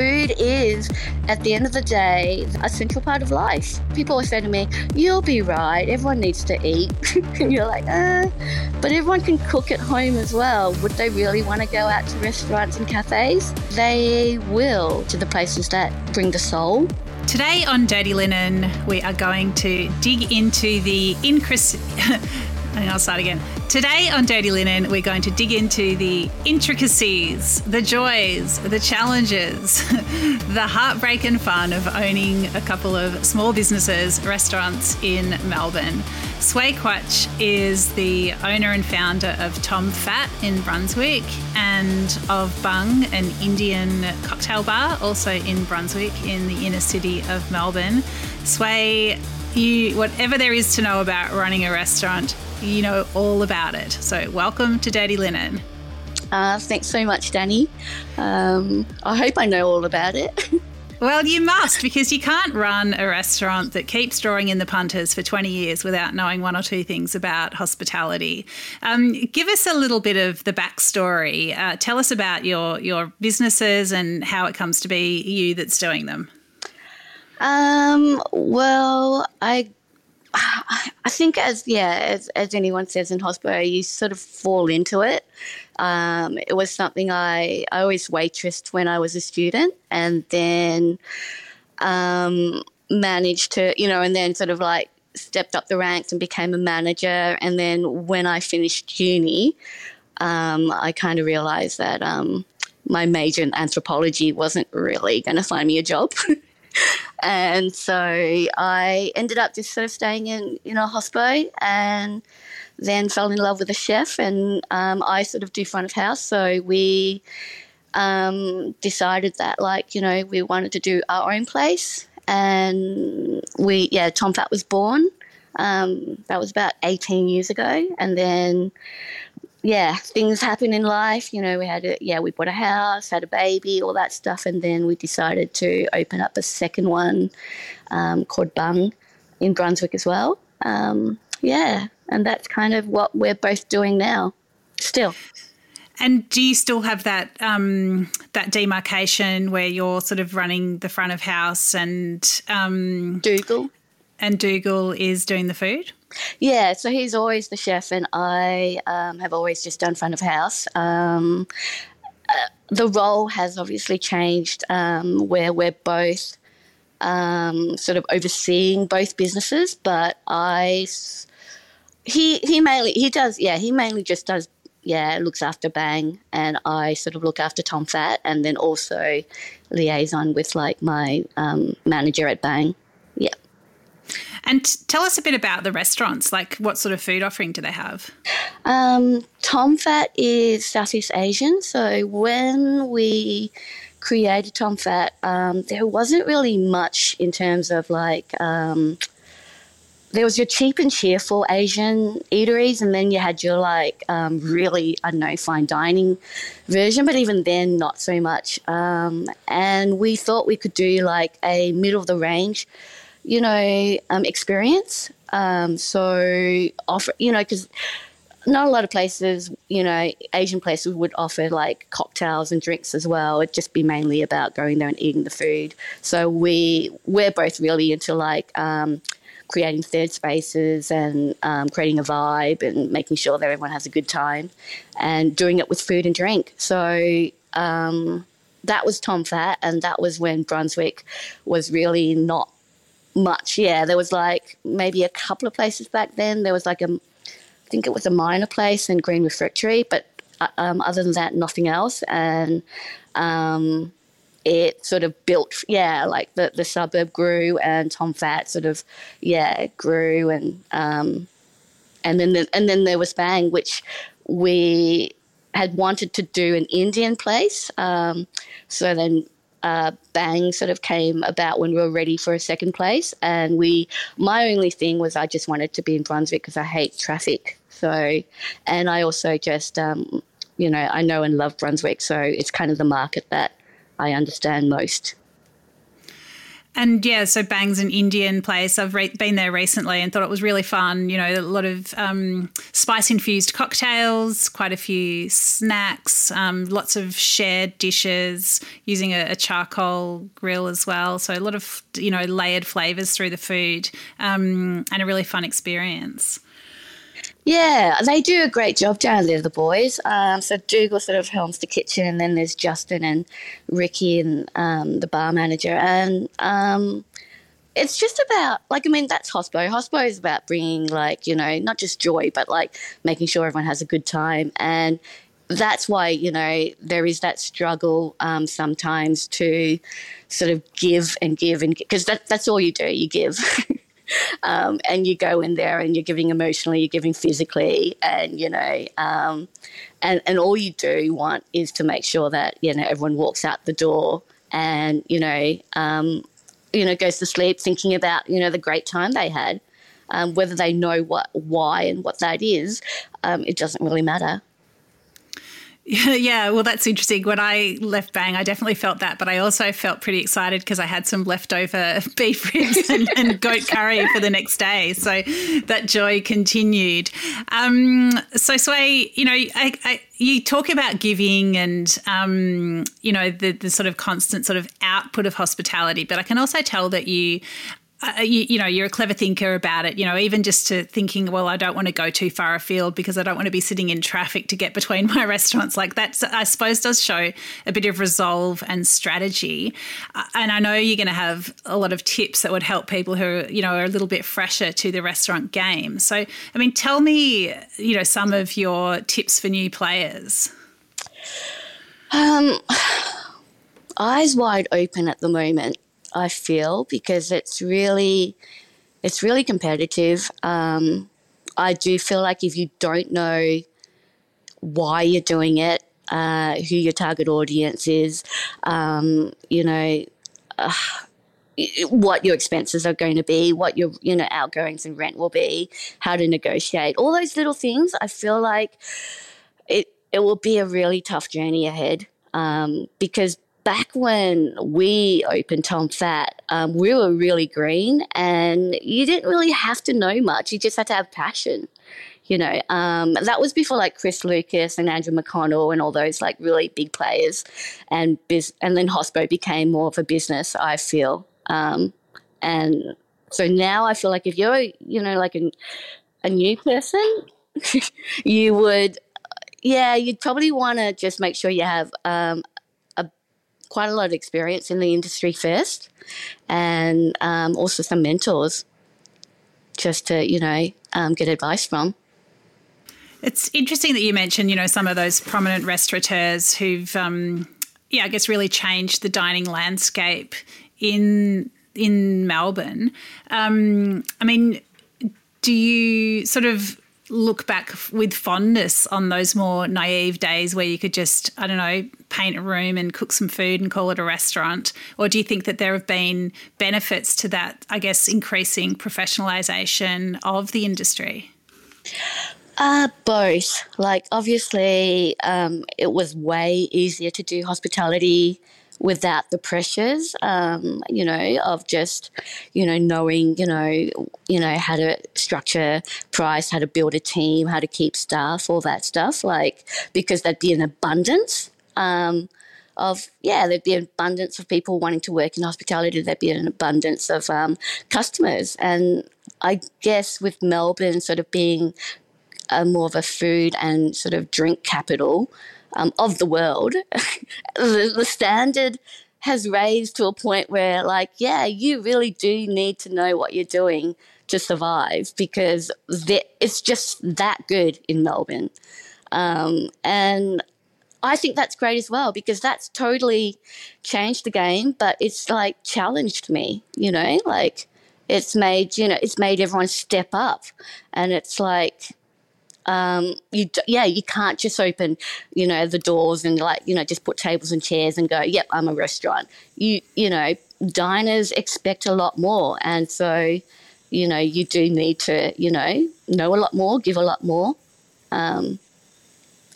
food is, at the end of the day, a central part of life. People always say to me, You'll be right, everyone needs to eat. and you're like, uh, but everyone can cook at home as well. Would they really want to go out to restaurants and cafes? They will to the places that bring the soul. Today on Dirty Linen, we are going to dig into the increase. I'll start again. Today on Dirty Linen, we're going to dig into the intricacies, the joys, the challenges, the heartbreak and fun of owning a couple of small businesses, restaurants in Melbourne. Sway Quach is the owner and founder of Tom Phat in Brunswick and of Bhang, an Indian cocktail bar, also in Brunswick in the inner city of Melbourne. Sway, you whatever there is to know about running a restaurant, you know all about it. So, welcome to Dirty Linen. Uh, thanks so much, Danny. Um, I hope I know all about it. Well, you must because you can't run a restaurant that keeps drawing in the punters for 20 years without knowing one or two things about hospitality. Um, give us a little bit of the backstory. Uh, tell us about your your businesses and how it comes to be you that's doing them. Um, well, I I think as yeah, as as anyone says in hospital, you sort of fall into it. Um, it was something I I always waitressed when I was a student, and then um, managed to you know, and then sort of like stepped up the ranks and became a manager. And then when I finished uni, um, I kind of realized that um, my major in anthropology wasn't really going to find me a job. and so I ended up just sort of staying in, you know, hospo and then fell in love with a chef. And um, I sort of do front of house. So we um, decided that, like, you know, we wanted to do our own place. And we, yeah, Tom Phat was born. Um, that was about 18 years ago. And then yeah, things happen in life. You know, we had a, yeah, we bought a house, had a baby, all that stuff, and then we decided to open up a second one um, called Bhang in Brunswick as well. Um, yeah, and that's kind of what we're both doing now, still. And do you still have that um, that demarcation where you're sort of running the front of house and um, Dougal, and Dougal is doing the food? Yeah, so he's always the chef, and I um, have always just done front of house. Um, uh, the role has obviously changed um, where we're both um, sort of overseeing both businesses, but I he he mainly he does yeah he mainly just does yeah looks after Bhang, and I sort of look after Tom Phat, and then also liaison with like my um, manager at Bhang. Yeah. And tell us a bit about the restaurants. Like, what sort of food offering do they have? Um, Tom Phat is Southeast Asian. So when we created Tom Phat, um, there wasn't really much in terms of like. Um, there was your cheap and cheerful Asian eateries, and then you had your like um, really I don't know fine dining version, but even then not so much. Um, and we thought we could do like a middle of the range you know, um, experience. Um, so offer, you know, because not a lot of places, you know, Asian places would offer like cocktails and drinks as well. It'd just be mainly about going there and eating the food. So we we're both really into like um, creating third spaces and um, creating a vibe and making sure that everyone has a good time and doing it with food and drink. So um, that was Tom Phat, and that was when Brunswick was really not much. Yeah, there was like maybe a couple of places back then. There was like a, I think it was a minor place in Green Refectory, but uh, um, other than that, nothing else. And um, it sort of built, yeah, like the, the suburb grew and Tom Phat sort of, yeah, grew and um, and then the, and then there was Bhang, which we had wanted to do an Indian place. Um, so then uh, bhang sort of came about when we were ready for a second place. And we, my only thing was I just wanted to be in Brunswick because I hate traffic. So, and I also just, um, you know, I know and love Brunswick. So it's kind of the market that I understand most. And yeah, so Bhang's an Indian place. I've re- been there recently and thought it was really fun. You know, a lot of um, spice infused cocktails, quite a few snacks, um, lots of shared dishes using a, a, charcoal grill as well. So a lot of you know layered flavors through the food, um, and a really fun experience. Yeah, they do a great job down there, the boys. Um, so Dougal sort of helms the kitchen, and then there's Justin and Ricky and um, the bar manager. And um, it's just about, like, I mean, that's Hospo. Hospo is about bringing, like, you know, not just joy, but like making sure everyone has a good time. And that's why, you know, there is that struggle um, sometimes to sort of give and give and because that, that's all you do, you give. um, and you go in there and you're giving emotionally, you're giving physically, and you know, um, and and all you do want is to make sure that you know everyone walks out the door and you know, um, you know, goes to sleep thinking about you know the great time they had. Um, whether they know what why and what that is, um, it doesn't really matter. Yeah, well, that's interesting. When I left Bhang, I definitely felt that, but I also felt pretty excited because I had some leftover beef ribs and, and, goat curry for the next day. So that joy continued. Um, so, Sway, you know, I, I, you talk about giving and, um, you know, the, the sort of constant sort of output of hospitality, but I can also tell that you uh, you, you, know, you're a clever thinker about it. You know, even just to thinking, well, I don't want to go too far afield because I don't want to be sitting in traffic to get between my restaurants. Like that, I suppose, does show a bit of resolve and strategy. Uh, and I know you're going to have a lot of tips that would help people who, you know, are a little bit fresher to the restaurant game. So, I mean, tell me, you know, some of your tips for new players. Um, eyes wide open at the moment. I feel because it's really it's really competitive. Um, I do feel like if you don't know why you're doing it, uh, who your target audience is, um, you know. Uh, what your expenses are going to be, what your you know outgoings and rent will be, how to negotiate, all those little things. I feel like it it will be a really tough journey ahead um, because back when we opened Tom Phat, um, we were really green and you didn't really have to know much. You just had to have passion. You know, um, that was before like Chris Lucas and Andrew McConnell and all those like really big players, and biz- and then Hospo became more of a business. I feel, um, and so now I feel like if you're you know like a, a new person, you would yeah, you'd probably want to just make sure you have um, quite a lot of experience in the industry first, and um, also some mentors just to you know um, get advice from. It's interesting that you mentioned you know some of those prominent restaurateurs who've um, yeah I guess really changed the dining landscape in in Melbourne. Um, I mean, do you sort of look back with fondness on those more naive days where you could just, I don't know, paint a room and cook some food and call it a restaurant? Or do you think that there have been benefits to that, I guess, increasing professionalisation of the industry? Uh, both. Like, obviously, um, it was way easier to do hospitality without the pressures, um, you know, of just, you know, knowing, you know, you know how to structure price, how to build a team, how to keep staff, all that stuff. Like because there'd be an abundance. Um, of yeah, there'd be an abundance of people wanting to work in hospitality. There'd be an abundance of um, customers, and I guess with Melbourne sort of being a more of a food and sort of drink capital, um, of the world, the, the standard has raised to a point where, like, yeah, you really do need to know what you're doing to survive because it's just that good in Melbourne. Um, and I think that's great as well because that's totally changed the game, but it's like challenged me, you know, like it's made, you know, it's made everyone step up. And it's like, um, you yeah you can't just open you know the doors and like you know just put tables and chairs and go yep I'm a restaurant. You you know diners expect a lot more and so you know you do need to you know know a lot more give a lot more um,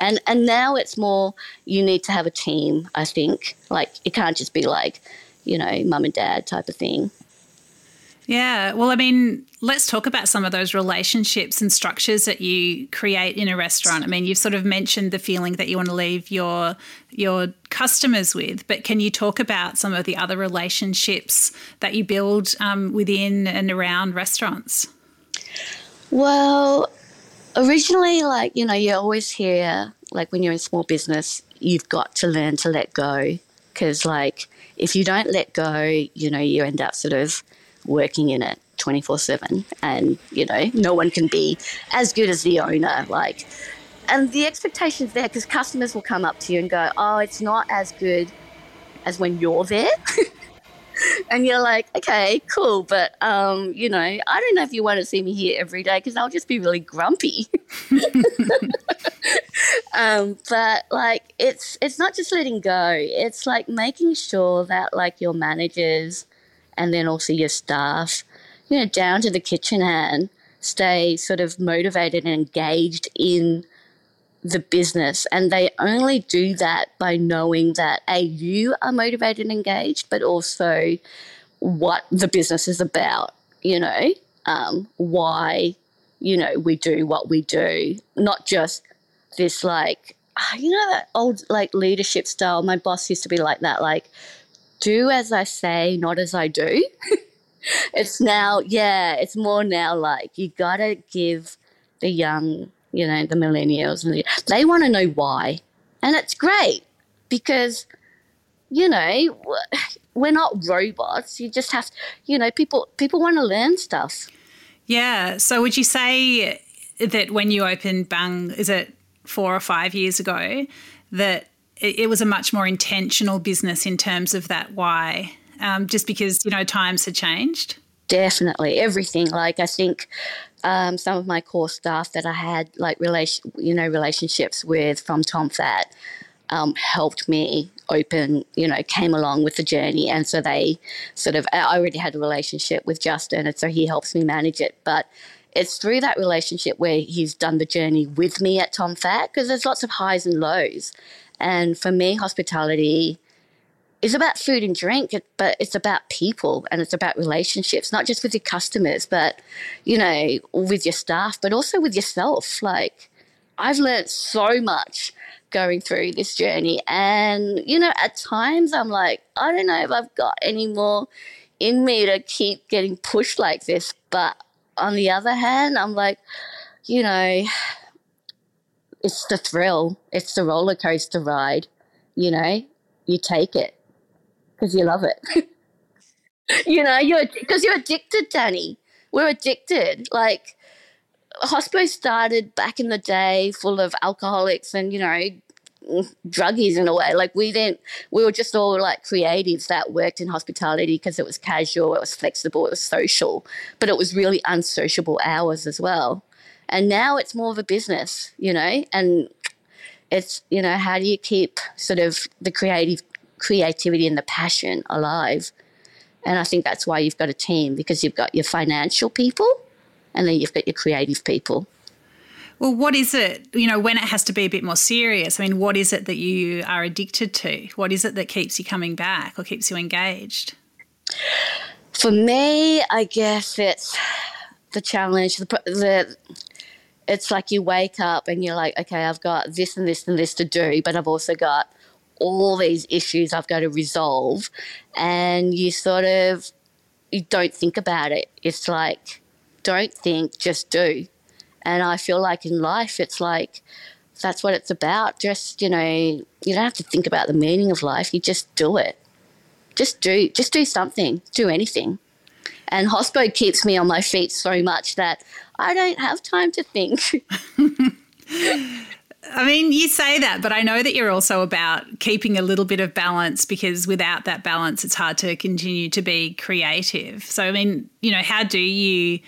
and and now it's more you need to have a team I think. Like it can't just be like you know mum and dad type of thing Yeah. Well, I mean, let's talk about some of those relationships and structures that you create in a restaurant. I mean, you've sort of mentioned the feeling that you want to leave your your customers with, but can you talk about some of the other relationships that you build um, within and around restaurants? Well, originally, like you know, you always hear like when you're in small business, you've got to learn to let go because like if you don't let go, you know, you end up sort of working in it 24 7 and you know no one can be as good as the owner like and the expectations there because customers will come up to you and go oh it's not as good as when you're there. And you're like okay cool but um you know i don't know if you want to see me here every day because i'll just be really grumpy. Um but like it's it's not just letting go it's like making sure that like your managers and then also your staff, you know, down to the kitchen hand, stay sort of motivated and engaged in the business. And they only do that by knowing that A, you are motivated and engaged, but also what the business is about, you know, um, why, you know, we do what we do, not just this like, you know, that old like leadership style. My boss used to be like that, like, do as I say, not as I do. it's now, yeah, it's more now like you gotta give the young, you know, the millennials, and the, they want to know why. And it's great because, you know, we're not robots. You just have, you know, people people want to learn stuff. Yeah. So would you say that when you opened Bhang, is it four or five years ago, that it, it was a much more intentional business in terms of that why, um, just because you know times had changed. Definitely, everything. Like I think um, some of my core staff that I had like relation, you know, relationships with from Tom Phat um, helped me open, you know, came along with the journey. And so they sort of, I already had a relationship with Justin, and so he helps me manage it. But it's through that relationship where he's done the journey with me at Tom Phat because there's lots of highs and lows. And for me, hospitality is about food and drink, but it's about people and it's about relationships, not just with your customers, but, you know, with your staff, but also with yourself. Like, I've learned so much going through this journey. And, you know, at times I'm like, I don't know if I've got any more in me to keep getting pushed like this. But on the other hand, I'm like, you know, it's the thrill. It's the roller coaster ride. You know, you take it because you love it. you know, you're because you're addicted, Danny. We're addicted. Like Hospo started back in the day, full of alcoholics and you know druggies in a way. Like we didn't, we were just all like creatives that worked in hospitality because it was casual, it was flexible, it was social, but it was really unsociable hours as well. And now it's more of a business, you know, and it's, you know, how do you keep sort of the creative creativity and the passion alive? And I think that's why you've got a team because you've got your financial people and then you've got your creative people. Well, what is it, you know, when it has to be a bit more serious? I mean, what is it that you are addicted to? What is it that keeps you coming back or keeps you engaged? For me, I guess it's the challenge, the, the it's like you wake up and you're like, okay, I've got this and this and this to do, but I've also got all these issues I've got to resolve. And you sort of you don't think about it. It's like, don't think, just do. And I feel like in life, it's like that's what it's about. Just, you know, you don't have to think about the meaning of life. You just do it. Just do, just do something, do anything. And Hospo keeps me on my feet so much that I don't have time to think. I mean, you say that, but I know that you're also about keeping a little bit of balance because without that balance, it's hard to continue to be creative. So, I mean, you know, how do you?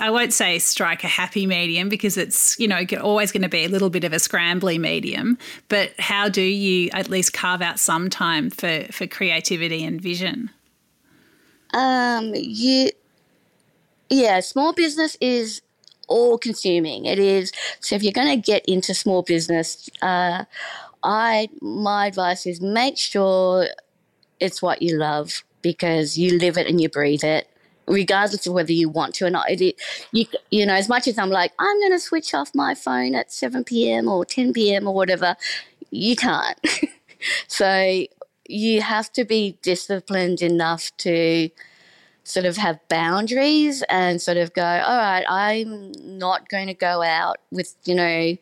I won't say strike a happy medium because it's, you know, always going to be a little bit of a scrambly medium, but how do you at least carve out some time for, for creativity and vision? Um, you, yeah, small business is all consuming. It is. So if you're going to get into small business, uh, I my advice is make sure it's what you love because you live it and you breathe it, regardless of whether you want to or not. It, you, you know, as much as I'm like, I'm going to switch off my phone at 7 p.m. or 10 p.m. or whatever, you can't. so you have to be disciplined enough to sort of have boundaries and sort of go, all right, I'm not going to go out with, you know,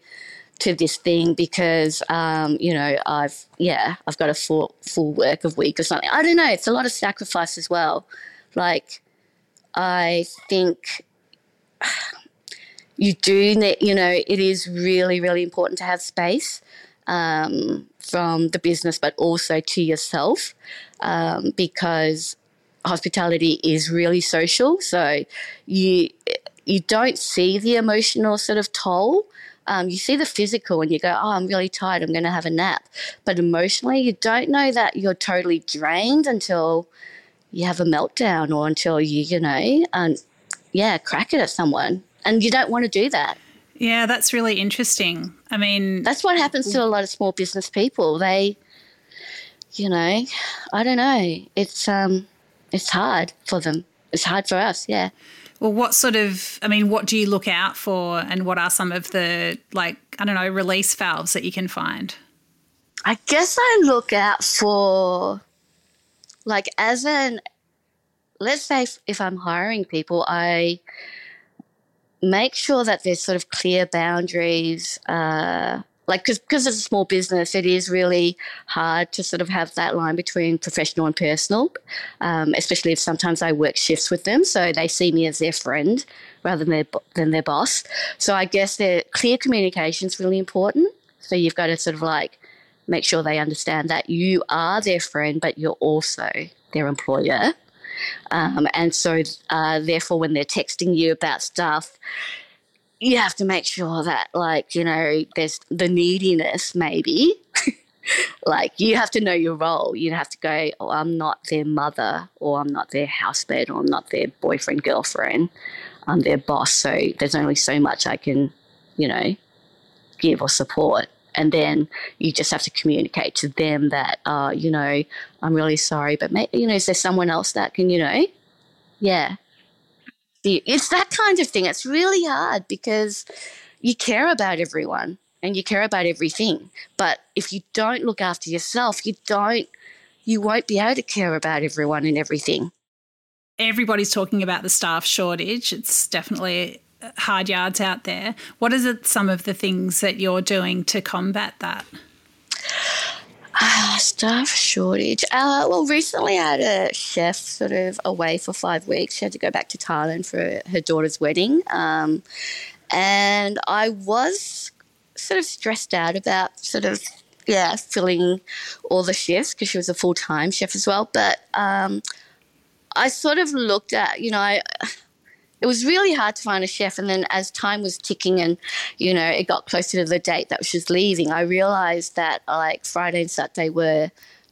to this thing because um, you know I've yeah I've got a full full work of week or something. I don't know. It's a lot of sacrifice as well. Like I think you do need you know it is really really important to have space um, from the business, but also to yourself um, because hospitality is really social. So you you don't see the emotional sort of toll um, you see the physical and you go, oh, I'm really tired, I'm going to have a nap. But emotionally, you don't know that you're totally drained until you have a meltdown or until you, you know, um, yeah, crack it at someone. And you don't want to do that. Yeah, that's really interesting. I mean, that's what happens to a lot of small business people. They, you know, I don't know. It's um, it's hard for them. It's hard for us. Yeah. Well, what sort of, I mean, what do you look out for and what are some of the, like, I don't know, release valves that you can find? I guess I look out for, like, as an, let's say if, if I'm hiring people, I make sure that there's sort of clear boundaries. Uh, like because because it's a small business, it is really hard to sort of have that line between professional and personal, um, especially if sometimes I work shifts with them, so they see me as their friend rather than their than their boss. So I guess their clear communication is really important. So you've got to sort of like make sure they understand that you are their friend, but you're also their employer. Um, and so, uh, therefore, when they're texting you about stuff, you have to make sure that like you know there's the neediness maybe. Like you have to know your role. You have to go oh i'm not their mother or i'm not their housemate or i'm not their boyfriend girlfriend. I'm their boss. So there's only so much i can you know give or support. And then you just have to communicate to them that uh, you know i'm really sorry but maybe you know is there someone else that can you know? Yeah it's that kind of thing. It's really hard because you care about everyone and you care about everything. But if you don't look after yourself, you don't you won't be able to care about everyone and everything. Everybody's talking about the staff shortage. It's definitely uh, hard yards out there. What is it some of the things that you're doing to combat that? Staff shortage. Uh, well, recently I had a chef sort of away for five weeks. She had to go back to Thailand for her daughter's wedding. Um, and I was sort of stressed out about sort of, yeah, filling all the shifts because she was a full time chef as well. But um, I sort of looked at, you know, I it was really hard to find a chef. And then as time was ticking and, you know, it got closer to the date that she was leaving, I realized that like Friday and Saturday were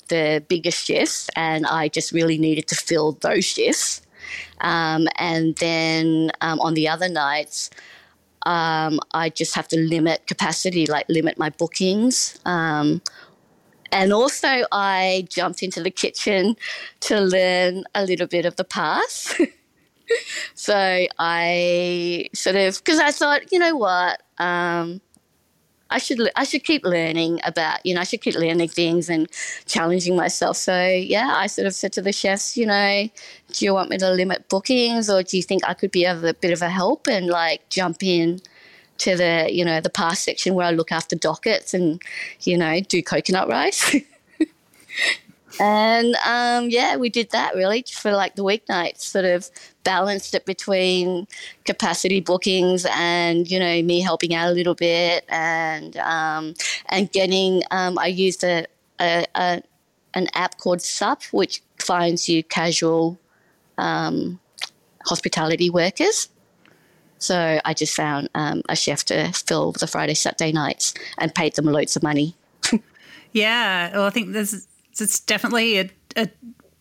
the biggest shifts and I just really needed to fill those shifts. Um, and then um, on the other nights, um, I just have to limit capacity, like limit my bookings. Um, and also, I jumped into the kitchen to learn a little bit of the pass. so I sort of because I thought, you know what, um, I should I should keep learning about you know I should keep learning things and challenging myself. So yeah, I sort of said to the chefs, you know, do you want me to limit bookings or do you think I could be of a bit of a help and like jump in to the you know the past section where I look after dockets and you know do coconut rice. And um, yeah, we did that really for like the weeknights, sort of balanced it between capacity bookings and you know me helping out a little bit and um, and getting. Um, I used a, a, a, an app called SUP, which finds you casual um, hospitality workers. So I just found um, a chef to fill the Friday, Saturday nights and paid them loads of money. yeah, well, I think there's it's definitely a, a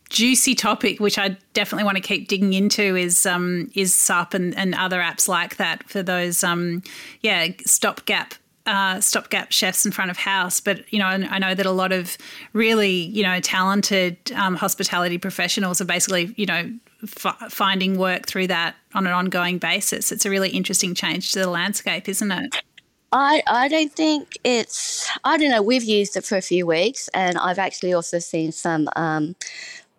juicy topic, which I definitely want to keep digging into, is um, is SUP and, and other apps like that for those um, yeah stopgap uh, stopgap chefs in front of house, but you know, I know that a lot of really you know talented um, hospitality professionals are basically you know f- finding work through that on an ongoing basis. It's a really interesting change to the landscape, isn't it? I, I don't think it's I don't know we've used it for a few weeks and I've actually also seen some um,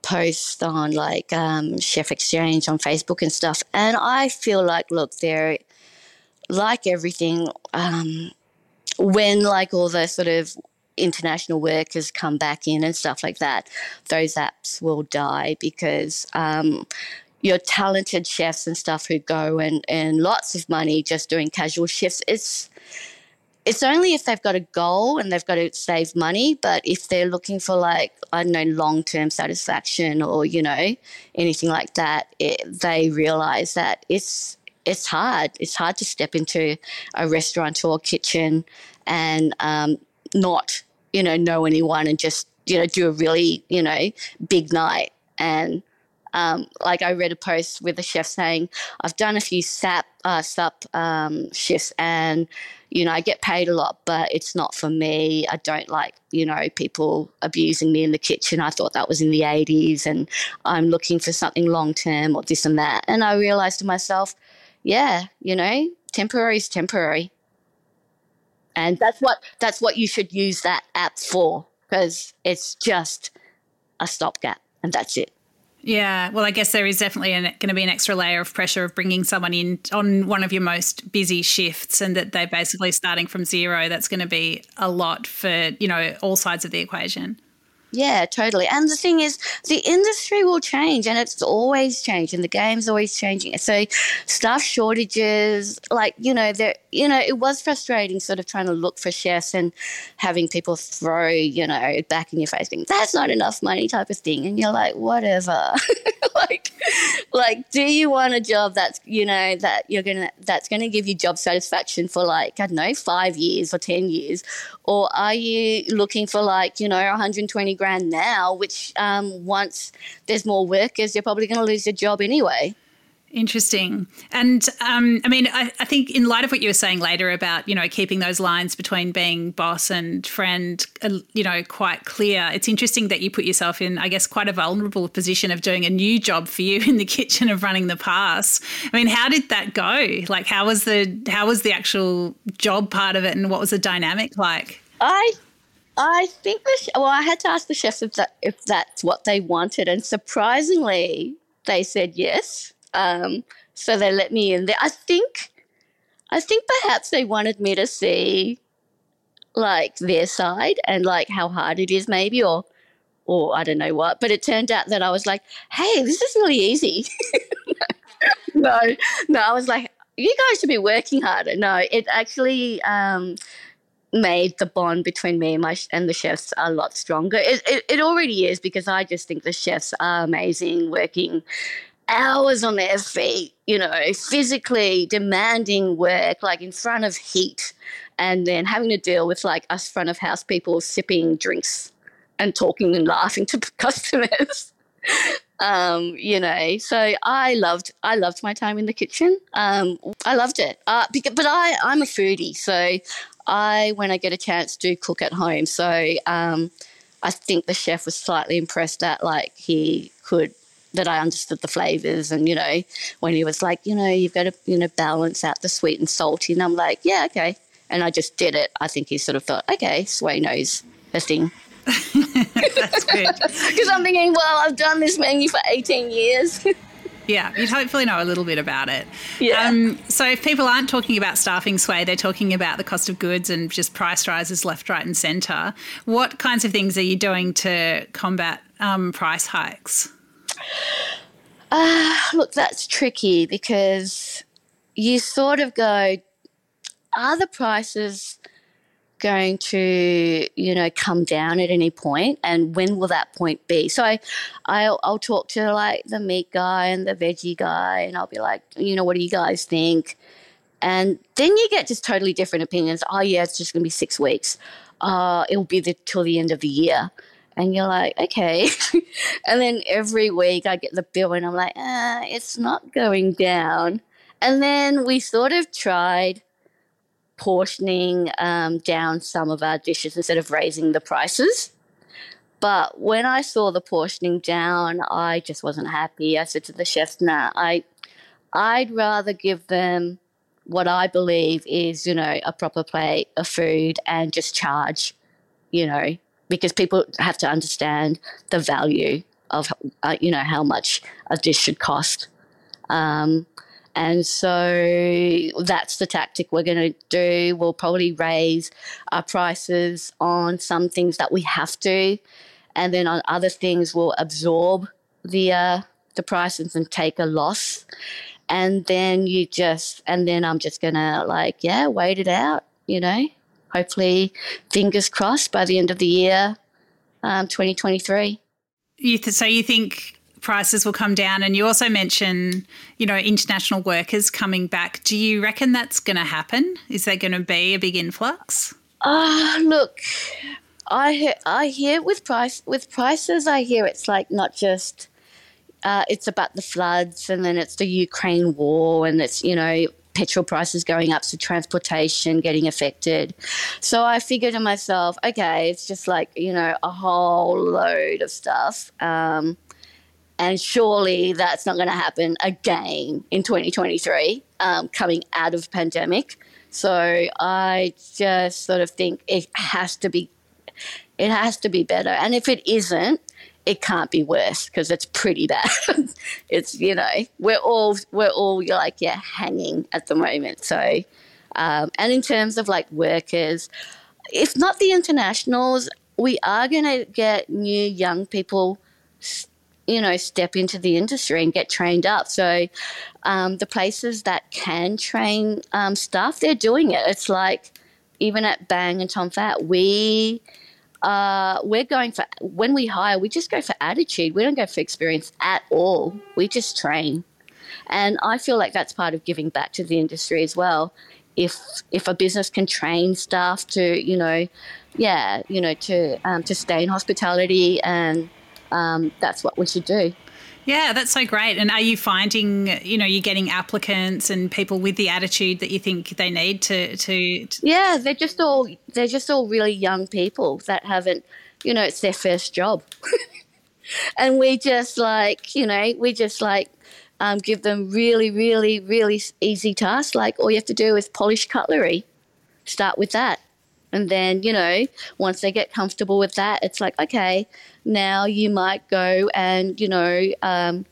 posts on like um, Chef Exchange on Facebook and stuff and I feel like look they're like everything um, when like all the sort of international workers come back in and stuff like that those apps will die because um, your talented chefs and stuff who go and earn lots of money just doing casual shifts it's it's only if they've got a goal and they've got to save money. But if they're looking for like I don't know long term satisfaction or you know anything like that, it, they realize that it's it's hard. It's hard to step into a restaurant or kitchen and um, not you know know anyone and just you know do a really you know big night and um, like I read a post with a chef saying, I've done a few SAP, uh, SUP um, shifts and, you know, I get paid a lot, but it's not for me. I don't like, you know, people abusing me in the kitchen. I thought that was in the 80s and I'm looking for something long term or this and that. And I realized to myself, yeah, you know, temporary is temporary. And that's what that's what you should use that app for because it's just a stopgap and that's it. Yeah, well, I guess there is definitely going to be an extra layer of pressure of bringing someone in on one of your most busy shifts, and that they're basically starting from zero. That's going to be a lot for you know all sides of the equation. Yeah, totally. And the thing is, the industry will change and it's always changing. The game's always changing. So, staff shortages, like, you know, there, you know, it was frustrating sort of trying to look for chefs and having people throw, you know, back in your face, being, that's not enough money type of thing. And you're like, whatever. like, like, do you want a job that's, you know, that you're to, that's to give you job satisfaction for like, I don't know, five years or 10 years? Or are you looking for like, you know, 120 grand now, which um, once there's more workers, you're probably going to lose your job anyway. Interesting. And um, I mean, I, I, think in light of what you were saying later about, you know, keeping those lines between being boss and friend, uh, you know, quite clear, it's interesting that you put yourself in, I guess, quite a vulnerable position of doing a new job for you in the kitchen of running the pass. I mean, how did that go? Like, how was the, how was the actual job part of it and what was the dynamic like? I I think the well, I had to ask the chefs if that if that's what they wanted, and surprisingly, they said yes. Um, so they let me in there. I think, I think perhaps they wanted me to see, like their side and like how hard it is, maybe, or or I don't know what. But it turned out that I was like, hey, this is really easy. no, no, I was like, you guys should be working harder. No, it actually. Um, made the bond between me and my and the chefs a lot stronger. It, it, it already is because I just think the chefs are amazing, working hours on their feet, you know, physically demanding work, like in front of heat, and then having to deal with like us front of house people sipping drinks and talking and laughing to customers. um, you know, so I loved I loved my time in the kitchen. Um, I loved it. Uh, because, but I I'm a foodie, so I, when I get a chance, do cook at home. So um, I think the chef was slightly impressed that like he could that I understood the flavors and you know when he was like you know you've got to you know balance out the sweet and salty and I'm like yeah okay and I just did it. I think he sort of thought okay Sway knows the thing. That's good. Because I'm thinking, well, I've done this menu for 18 years. Yeah, you'd hopefully know a little bit about it. Yeah. Um, so if people aren't talking about staffing sway, they're talking about the cost of goods and just price rises left, right, and centre. What kinds of things are you doing to combat um, price hikes? Uh, look, that's tricky because you sort of go, are the prices going to, you know, come down at any point, and when will that point be? So I, I'll, I'll talk to like the meat guy and the veggie guy, and I'll be like, you know, what do you guys think? And then you get just totally different opinions. Oh yeah, it's just going to be six weeks. Uh, it'll be the, till the end of the year. And you're like, okay. and then every week I get the bill and I'm like, ah, it's not going down. And then we sort of tried portioning um, down some of our dishes instead of raising the prices. But when I saw the portioning down, I just wasn't happy. I said to the chefs, "Nah, I, I'd rather give them what I believe is, you know, a proper plate of food and just charge, you know, because people have to understand the value of, uh, you know, how much a dish should cost." Um, and so that's the tactic we're going to do. We'll probably raise our prices on some things that we have to, and then on other things we'll absorb the uh, the prices and take a loss. And then you just, and then I'm just gonna like, yeah, wait it out. You know, hopefully, fingers crossed by the end of the year, um, 2023. You th- so you think prices will come down. And you also mention, you know, international workers coming back. Do you reckon that's going to happen? Is there going to be a big influx? Ah, uh, look, I hear, I hear with price with prices. I hear it's like not just. Uh, it's about the floods, and then it's the Ukraine war, and it's you know petrol prices going up, so transportation getting affected. So I figured to myself, okay, it's just like you know a whole load of stuff. Um, and surely that's not going to happen again in 2023, um, coming out of pandemic. So I just sort of think it has to be, it has to be better. And if it isn't, it can't be worse because it's pretty bad. it's you know we're all we're all like yeah hanging at the moment. So um, and in terms of like workers, if not the internationals, we are going to get new young people you know, step into the industry and get trained up. So um, the places that can train um, staff, they're doing it. It's like even at Bhang and Tom Phat, we uh, we're going for when we hire, we just go for attitude. We don't go for experience at all. We just train, and I feel like that's part of giving back to the industry as well. If if a business can train staff to, you know, yeah, you know, to um, to stay in hospitality and um, that's what we should do. Yeah, that's so great. And are you finding, you know, you're getting applicants and people with the attitude that you think they need to, to, to Yeah, they're just all they're just all really young people that haven't, you know, it's their first job. and we just like, you know, we just like um, give them really, really, really easy tasks. Like all you have to do is polish cutlery. Start with that. And then, you know, once they get comfortable with that, it's like, okay, now you might go and, you know, um,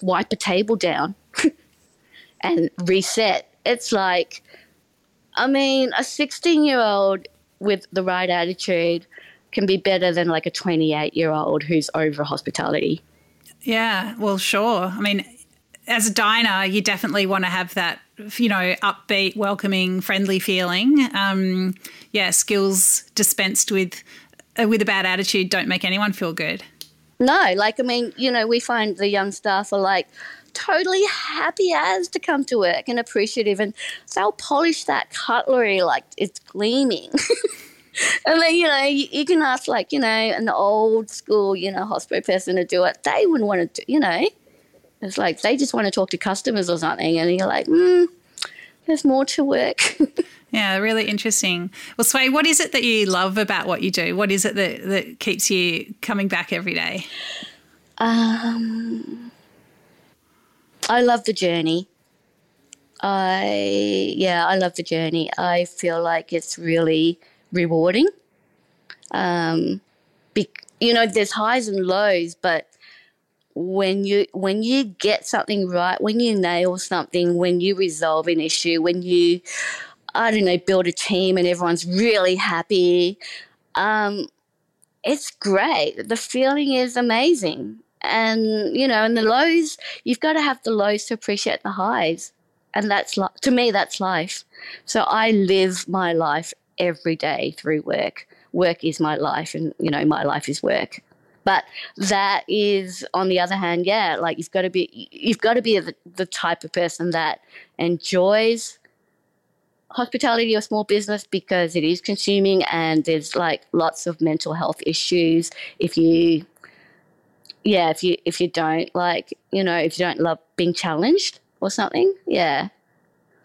wipe a table down and reset. It's like, I mean, a 16 year old with the right attitude can be better than like a 28 year old who's over hospitality. Yeah, well, sure. I mean, as a diner, you definitely want to have that, you know, upbeat, welcoming, friendly feeling. Um, yeah, skills dispensed with uh, with a bad attitude don't make anyone feel good. No, like I mean, you know, we find the young staff are like totally happy as to come to work and appreciative, and they'll polish that cutlery like it's gleaming. and then you know you, you, can ask like you know an old school you know hospital person to do it. They wouldn't want to, do, you know. It's like they just want to talk to customers or something, and you're like, hmm, there's more to work. yeah, really interesting. Well, Sway, what is it that you love about what you do? What is it that, that keeps you coming back every day? Um, I love the journey. I yeah, I love the journey. I feel like it's really rewarding. Um, be, you know, there's highs and lows, but when you when you get something right, when you nail something, when you resolve an issue, when you I don't know build a team and everyone's really happy, um, it's great. The feeling is amazing, and you know, and the lows you've got to have the lows to appreciate the highs, and that's to me that's life. So I live my life every day through work. Work is my life, and you know, my life is work. But that is, on the other hand, yeah, like you've got to be, you've got to be the, the type of person that enjoys hospitality or small business because it is consuming and there's like lots of mental health issues if you yeah if you if you don't like you know if you don't love being challenged or something yeah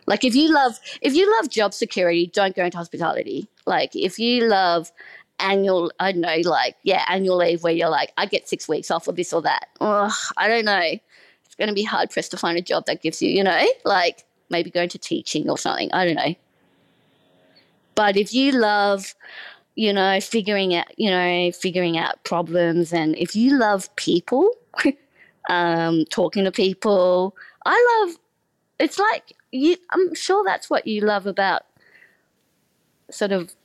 Like if you love if you love job security, don't go into hospitality. Like if you love annual I don't know, like yeah, annual leave where you're like, I get six weeks off or this or that. Ugh, I don't know. It's gonna be hard pressed to find a job that gives you, you know, like maybe going to teaching or something. I don't know. But if you love, you know, figuring out, you know, figuring out problems and if you love people, um, talking to people, I love it's like you I'm sure that's what you love about sort of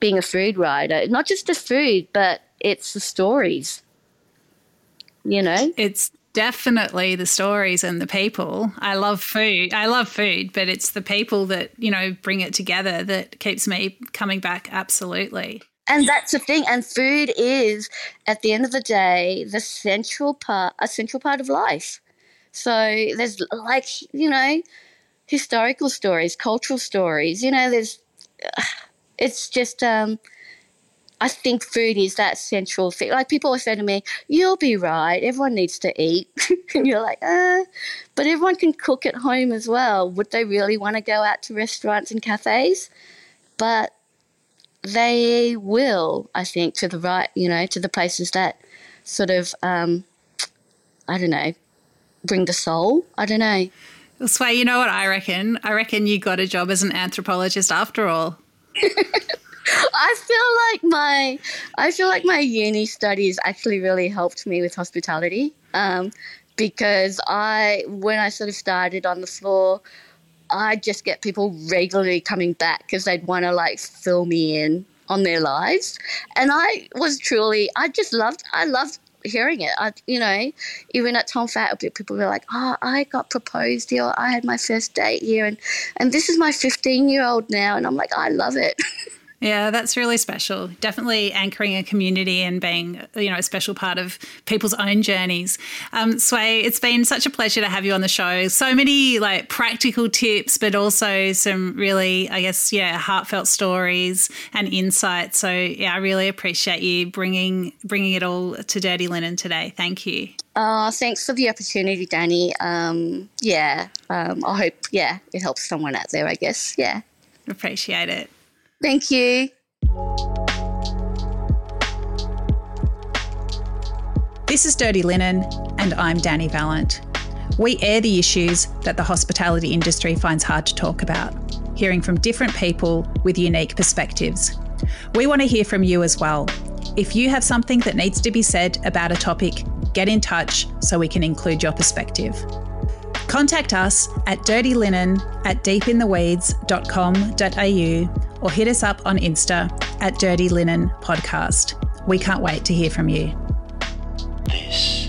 being a food writer. Not just the food, but it's the stories. You know? It's definitely the stories and the people. I love food. I love food, but it's the people that, you know, bring it together that keeps me coming back absolutely. And that's the thing. And food is, at the end of the day, the central part, a central part of life. So there's like, you know, historical stories, cultural stories. You know, there's, it's just, um, I think food is that central thing. Like people always say to me, "You'll be right. Everyone needs to eat," and you're like, "Uh," but everyone can cook at home as well. Would they really want to go out to restaurants and cafes? But they will, I think, to the right, you know, to the places that sort of, um, I don't know, bring the soul. I don't know. Sway, you know what I reckon? I reckon you got a job as an anthropologist after all. I feel like my I feel like my uni studies actually really helped me with hospitality um, because I when I sort of started on the floor, I just get people regularly coming back because they'd want to like fill me in on their lives, and I was truly I just loved I loved hearing it. I, you know, even at Tom Phat, people were like, "Oh, I got proposed here. I had my first date here, and and this is my 15 year old now." And I'm like, I love it. Yeah, that's really special. Definitely anchoring a community and being, you know, a special part of people's own journeys. Um, Sway, it's been such a pleasure to have you on the show. So many like practical tips, but also some really, I guess, yeah, heartfelt stories and insights. So yeah, I really appreciate you bringing bringing it all to Dirty Linen today. Thank you. Oh, thanks for the opportunity, Danny. Um, yeah, um, I hope yeah it helps someone out there. I guess yeah. Appreciate it. Thank you. This is Dirty Linen, and I'm Danny Valent. We air the issues that the hospitality industry finds hard to talk about, hearing from different people with unique perspectives. We want to hear from you as well. If you have something that needs to be said about a topic, get in touch so we can include your perspective. Contact us at dirtylinen at deepintheweeds.com.au or hit us up on Insta at Dirty Linen Podcast. We can't wait to hear from you. This